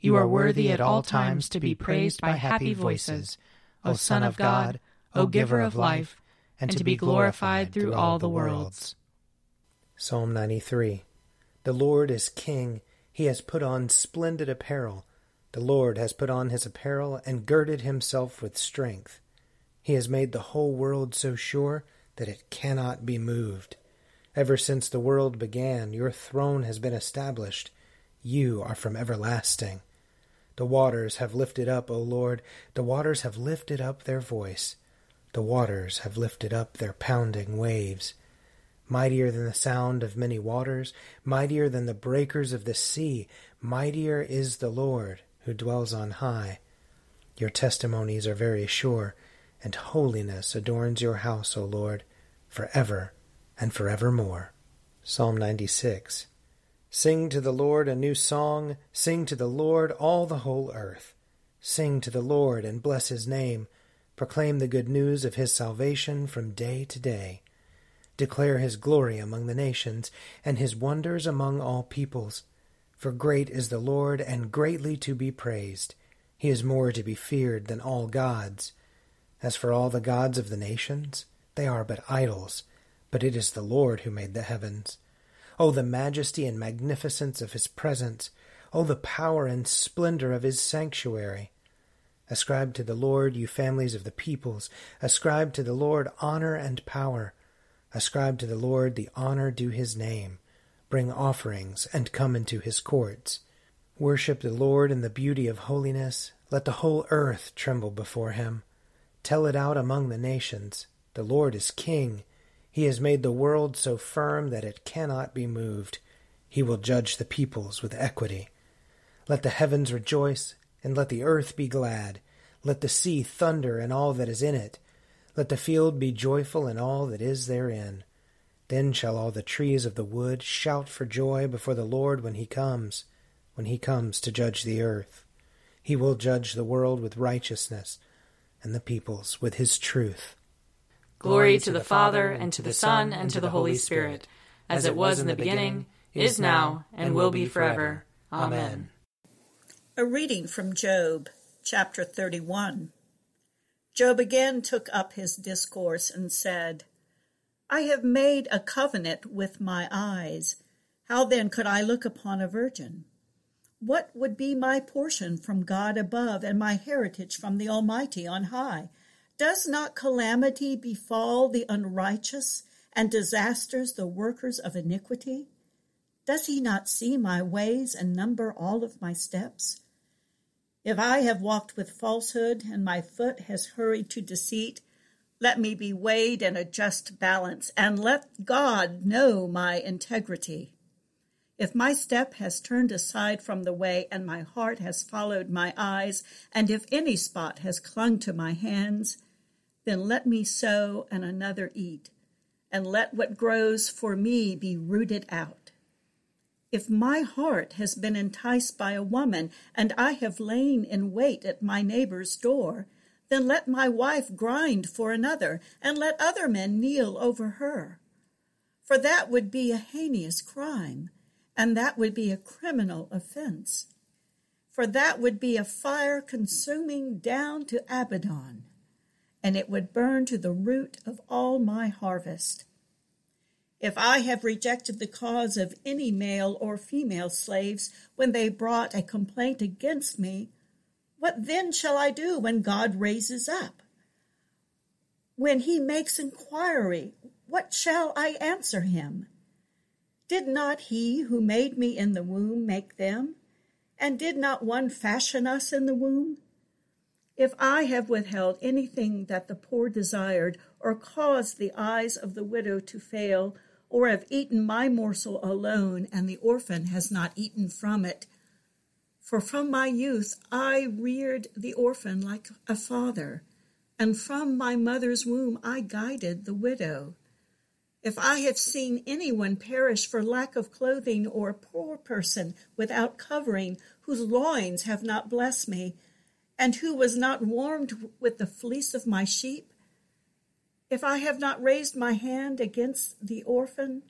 You are worthy at all times to be praised by happy voices, O Son of God, O Giver of life, and to be glorified through all the worlds. Psalm 93 The Lord is King. He has put on splendid apparel. The Lord has put on his apparel and girded himself with strength. He has made the whole world so sure that it cannot be moved. Ever since the world began, your throne has been established. You are from everlasting. The waters have lifted up, O Lord, the waters have lifted up their voice. The waters have lifted up their pounding waves. Mightier than the sound of many waters, mightier than the breakers of the sea, mightier is the Lord who dwells on high. Your testimonies are very sure, and holiness adorns your house, O Lord, for ever and forevermore. Psalm 96 Sing to the Lord a new song, sing to the Lord all the whole earth. Sing to the Lord and bless his name. Proclaim the good news of his salvation from day to day. Declare his glory among the nations, and his wonders among all peoples. For great is the Lord, and greatly to be praised. He is more to be feared than all gods. As for all the gods of the nations, they are but idols, but it is the Lord who made the heavens. Oh, the majesty and magnificence of his presence! Oh, the power and splendor of his sanctuary! Ascribe to the Lord, you families of the peoples. Ascribe to the Lord honor and power. Ascribe to the Lord the honor due his name. Bring offerings and come into his courts. Worship the Lord in the beauty of holiness. Let the whole earth tremble before him. Tell it out among the nations. The Lord is king. He has made the world so firm that it cannot be moved. He will judge the peoples with equity. Let the heavens rejoice, and let the earth be glad. Let the sea thunder and all that is in it. Let the field be joyful and all that is therein. Then shall all the trees of the wood shout for joy before the Lord when he comes, when he comes to judge the earth. He will judge the world with righteousness, and the peoples with his truth. Glory to the Father, and to the Son, and to the Holy Spirit, as it was in the beginning, is now, and will be forever. Amen. A reading from Job, chapter 31. Job again took up his discourse and said, I have made a covenant with my eyes. How then could I look upon a virgin? What would be my portion from God above, and my heritage from the Almighty on high? Does not calamity befall the unrighteous and disasters the workers of iniquity? Does he not see my ways and number all of my steps? If I have walked with falsehood and my foot has hurried to deceit, let me be weighed in a just balance and let God know my integrity. If my step has turned aside from the way and my heart has followed my eyes, and if any spot has clung to my hands, then let me sow and another eat, and let what grows for me be rooted out. If my heart has been enticed by a woman, and I have lain in wait at my neighbor's door, Then let my wife grind for another, and let other men kneel over her. For that would be a heinous crime, and that would be a criminal offense. For that would be a fire consuming down to Abaddon, and it would burn to the root of all my harvest. If I have rejected the cause of any male or female slaves when they brought a complaint against me, what then shall I do when God raises up? When he makes inquiry, what shall I answer him? Did not he who made me in the womb make them? And did not one fashion us in the womb? If I have withheld anything that the poor desired, or caused the eyes of the widow to fail, or have eaten my morsel alone, and the orphan has not eaten from it, for from my youth I reared the orphan like a father, and from my mother's womb I guided the widow. If I have seen anyone perish for lack of clothing, or a poor person without covering, whose loins have not blessed me, and who was not warmed with the fleece of my sheep, if I have not raised my hand against the orphan,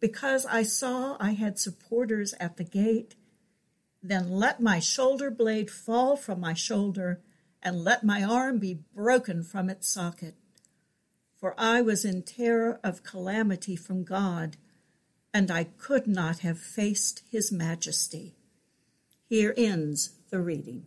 because I saw I had supporters at the gate, then let my shoulder blade fall from my shoulder, and let my arm be broken from its socket. For I was in terror of calamity from God, and I could not have faced his majesty. Here ends the reading.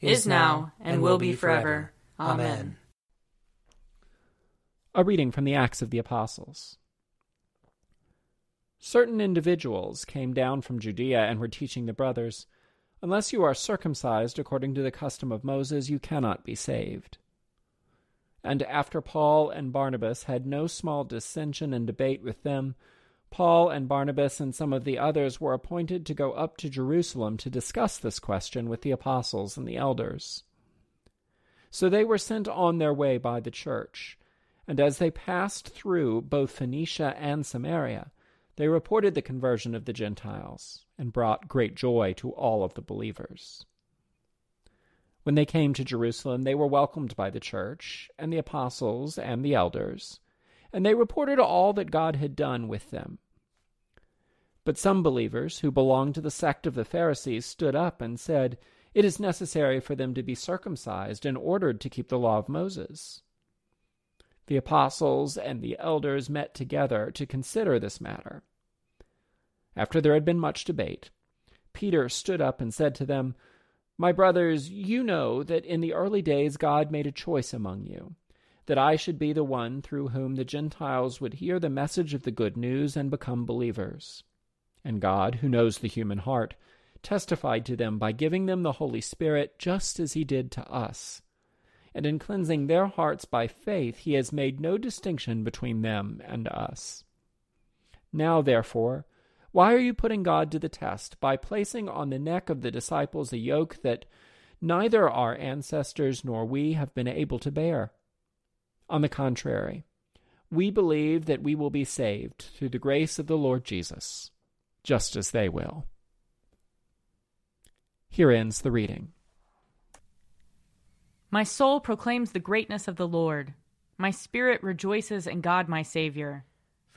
is now, and will be forever. Amen. A reading from the Acts of the Apostles. Certain individuals came down from Judea and were teaching the brothers. Unless you are circumcised according to the custom of Moses, you cannot be saved. And after Paul and Barnabas had no small dissension and debate with them, Paul and Barnabas and some of the others were appointed to go up to Jerusalem to discuss this question with the apostles and the elders. So they were sent on their way by the church, and as they passed through both Phoenicia and Samaria, they reported the conversion of the Gentiles and brought great joy to all of the believers. When they came to Jerusalem, they were welcomed by the church and the apostles and the elders, and they reported all that God had done with them. But some believers who belonged to the sect of the Pharisees stood up and said, It is necessary for them to be circumcised and ordered to keep the law of Moses. The apostles and the elders met together to consider this matter. After there had been much debate, Peter stood up and said to them, My brothers, you know that in the early days God made a choice among you, that I should be the one through whom the Gentiles would hear the message of the good news and become believers. And God, who knows the human heart, testified to them by giving them the Holy Spirit just as he did to us. And in cleansing their hearts by faith, he has made no distinction between them and us. Now, therefore, why are you putting God to the test by placing on the neck of the disciples a yoke that neither our ancestors nor we have been able to bear? On the contrary, we believe that we will be saved through the grace of the Lord Jesus, just as they will. Here ends the reading. My soul proclaims the greatness of the Lord. My spirit rejoices in God my Savior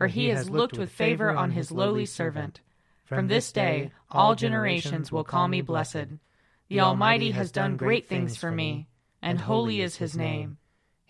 for he has looked with favor on his lowly servant. From this day all generations will call me blessed. The Almighty has done great things for me, and holy is his name.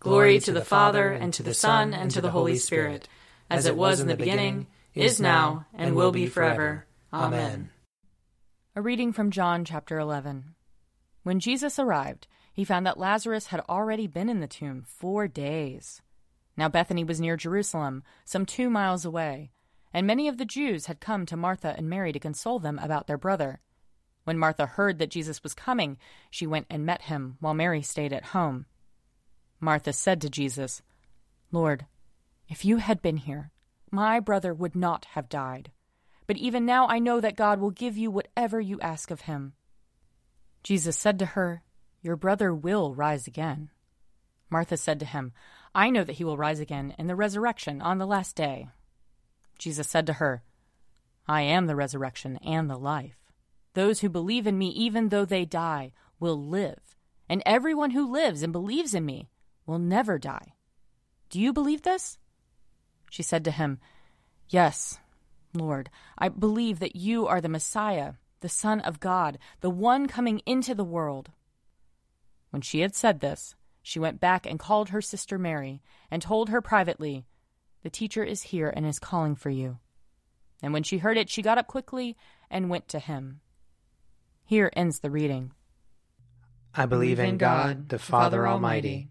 Glory to the Father, and to the Son, and to the Holy Spirit, as it was in the beginning, is now, and will be forever. Amen. A reading from John chapter 11. When Jesus arrived, he found that Lazarus had already been in the tomb four days. Now Bethany was near Jerusalem, some two miles away, and many of the Jews had come to Martha and Mary to console them about their brother. When Martha heard that Jesus was coming, she went and met him, while Mary stayed at home. Martha said to Jesus, Lord, if you had been here, my brother would not have died. But even now I know that God will give you whatever you ask of him. Jesus said to her, Your brother will rise again. Martha said to him, I know that he will rise again in the resurrection on the last day. Jesus said to her, I am the resurrection and the life. Those who believe in me, even though they die, will live, and everyone who lives and believes in me will never die. Do you believe this? She said to him, Yes, Lord, I believe that you are the Messiah, the Son of God, the one coming into the world. When she had said this, she went back and called her sister Mary, and told her privately, The teacher is here and is calling for you. And when she heard it, she got up quickly and went to him. Here ends the reading. I believe in God, the Father Almighty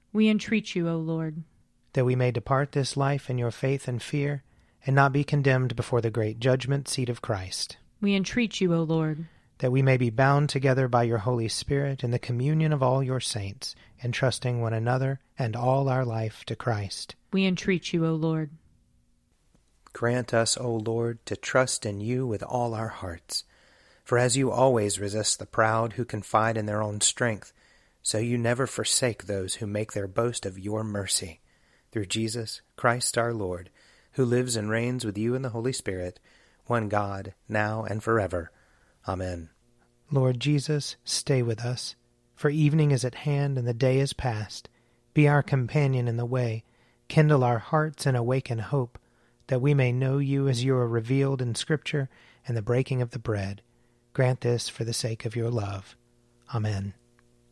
We entreat you, O Lord. That we may depart this life in your faith and fear, and not be condemned before the great judgment seat of Christ. We entreat you, O Lord. That we may be bound together by your Holy Spirit in the communion of all your saints, entrusting one another and all our life to Christ. We entreat you, O Lord. Grant us, O Lord, to trust in you with all our hearts. For as you always resist the proud who confide in their own strength, so you never forsake those who make their boast of your mercy. Through Jesus Christ our Lord, who lives and reigns with you in the Holy Spirit, one God, now and forever. Amen. Lord Jesus, stay with us, for evening is at hand and the day is past. Be our companion in the way, kindle our hearts and awaken hope, that we may know you as you are revealed in Scripture and the breaking of the bread. Grant this for the sake of your love. Amen.